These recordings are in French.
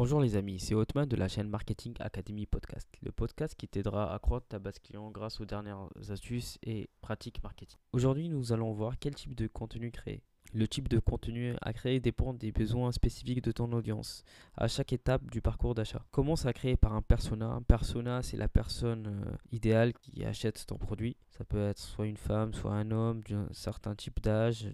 Bonjour les amis, c'est Otman de la chaîne Marketing Academy Podcast, le podcast qui t'aidera à croître ta base client grâce aux dernières astuces et pratiques marketing. Aujourd'hui, nous allons voir quel type de contenu créer. Le type de contenu à créer dépend des besoins spécifiques de ton audience à chaque étape du parcours d'achat. Commence à créer par un persona? Un persona, c'est la personne euh, idéale qui achète ton produit. Ça peut être soit une femme, soit un homme, d'un certain type d'âge,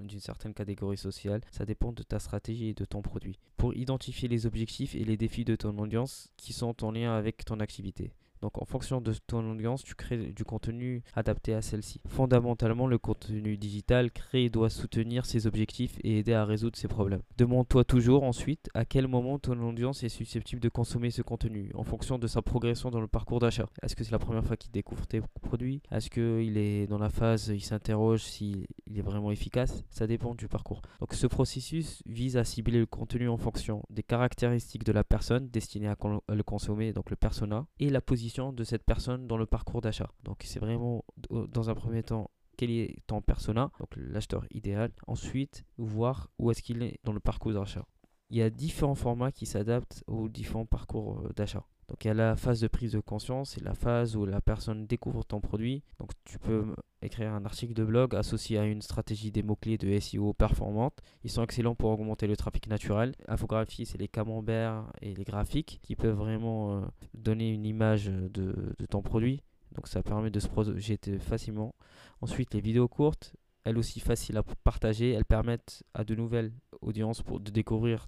d'une certaine catégorie sociale. Ça dépend de ta stratégie et de ton produit. Pour identifier les objectifs et les défis de ton audience qui sont en lien avec ton activité. Donc en fonction de ton audience, tu crées du contenu adapté à celle-ci. Fondamentalement, le contenu digital créé doit soutenir ses objectifs et aider à résoudre ses problèmes. Demande-toi toujours ensuite à quel moment ton audience est susceptible de consommer ce contenu en fonction de sa progression dans le parcours d'achat. Est-ce que c'est la première fois qu'il découvre tes produits? Est-ce qu'il est dans la phase, il s'interroge s'il est vraiment efficace? Ça dépend du parcours. Donc ce processus vise à cibler le contenu en fonction des caractéristiques de la personne destinée à le consommer, donc le persona, et la position de cette personne dans le parcours d'achat. Donc c'est vraiment dans un premier temps quel est ton persona, donc l'acheteur idéal. Ensuite, voir où est-ce qu'il est dans le parcours d'achat. Il y a différents formats qui s'adaptent aux différents parcours euh, d'achat. Donc il y a la phase de prise de conscience, c'est la phase où la personne découvre ton produit. Donc tu peux écrire un article de blog associé à une stratégie des mots-clés de SEO performante. Ils sont excellents pour augmenter le trafic naturel. Infographie, c'est les camemberts et les graphiques qui peuvent vraiment euh, donner une image de, de ton produit. Donc ça permet de se projeter facilement. Ensuite, les vidéos courtes, elles aussi faciles à partager. Elles permettent à de nouvelles audiences pour, de découvrir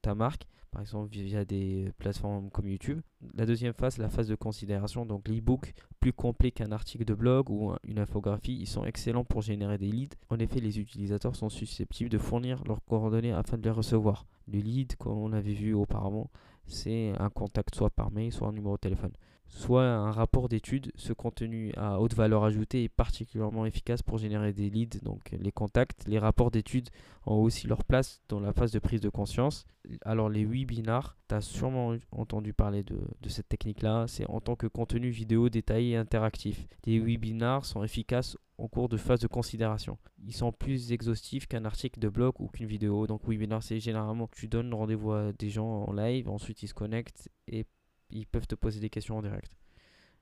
ta marque, par exemple via des plateformes comme YouTube. La deuxième phase, la phase de considération. Donc l'e-book, plus complet qu'un article de blog ou une infographie, ils sont excellents pour générer des leads. En effet, les utilisateurs sont susceptibles de fournir leurs coordonnées afin de les recevoir. Le lead, comme on l'avait vu auparavant, c'est un contact soit par mail, soit un numéro de téléphone soit un rapport d'étude. Ce contenu à haute valeur ajoutée est particulièrement efficace pour générer des leads, donc les contacts. Les rapports d'études ont aussi leur place dans la phase de prise de conscience. Alors les webinars, tu as sûrement entendu parler de, de cette technique-là, c'est en tant que contenu vidéo détaillé et interactif. Les webinars sont efficaces en cours de phase de considération. Ils sont plus exhaustifs qu'un article de blog ou qu'une vidéo. Donc webinar, c'est généralement tu donnes rendez-vous à des gens en live, ensuite ils se connectent et ils peuvent te poser des questions en direct.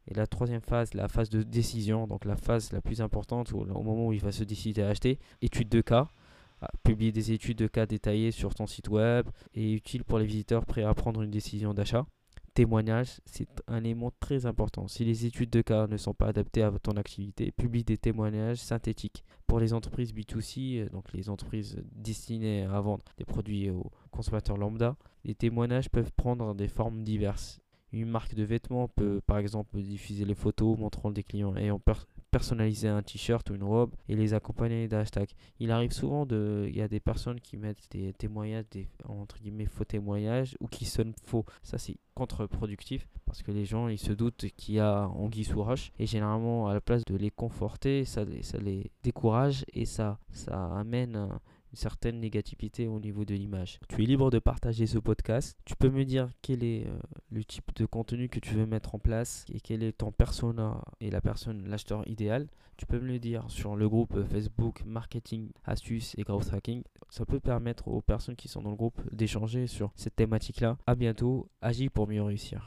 Et la troisième phase, la phase de décision, donc la phase la plus importante au, moment où il va se décider à acheter, étude de cas. Ah, publier des études de cas détaillées sur ton site web et utile pour les visiteurs prêts à prendre une décision d'achat. Témoignage, c'est un élément très important. Si les études de cas ne sont pas adaptées à ton activité, publie des témoignages synthétiques. Pour les entreprises B2C, euh, donc les entreprises destinées à vendre des produits aux consommateurs lambda, les témoignages peuvent prendre des formes diverses. Une marque de vêtements peut par exemple diffuser les photos montrant des clients ayant personnalisé un t-shirt ou une robe et les accompagner d'hashtags. Il arrive souvent de, il y a des personnes qui mettent des témoignages, entre guillemets faux témoignages ou qui sonnent faux. Ça c'est contre-productif parce que les gens ils se doutent qu'il y a anguille sous roche et généralement à la place de les conforter, ça, ça les décourage et ça, ça amène une certaine négativité au niveau de l'image. Tu es libre de partager ce podcast. Tu peux me dire quel est euh, le type de contenu que tu veux mettre en place et quel est ton persona et la personne, l'acheteur idéal. Tu peux me le dire sur le groupe Facebook Marketing, Astuces et Growth Hacking. Ça peut permettre aux personnes qui sont dans le groupe d'échanger sur cette thématique-là. À bientôt. Agis pour mieux réussir.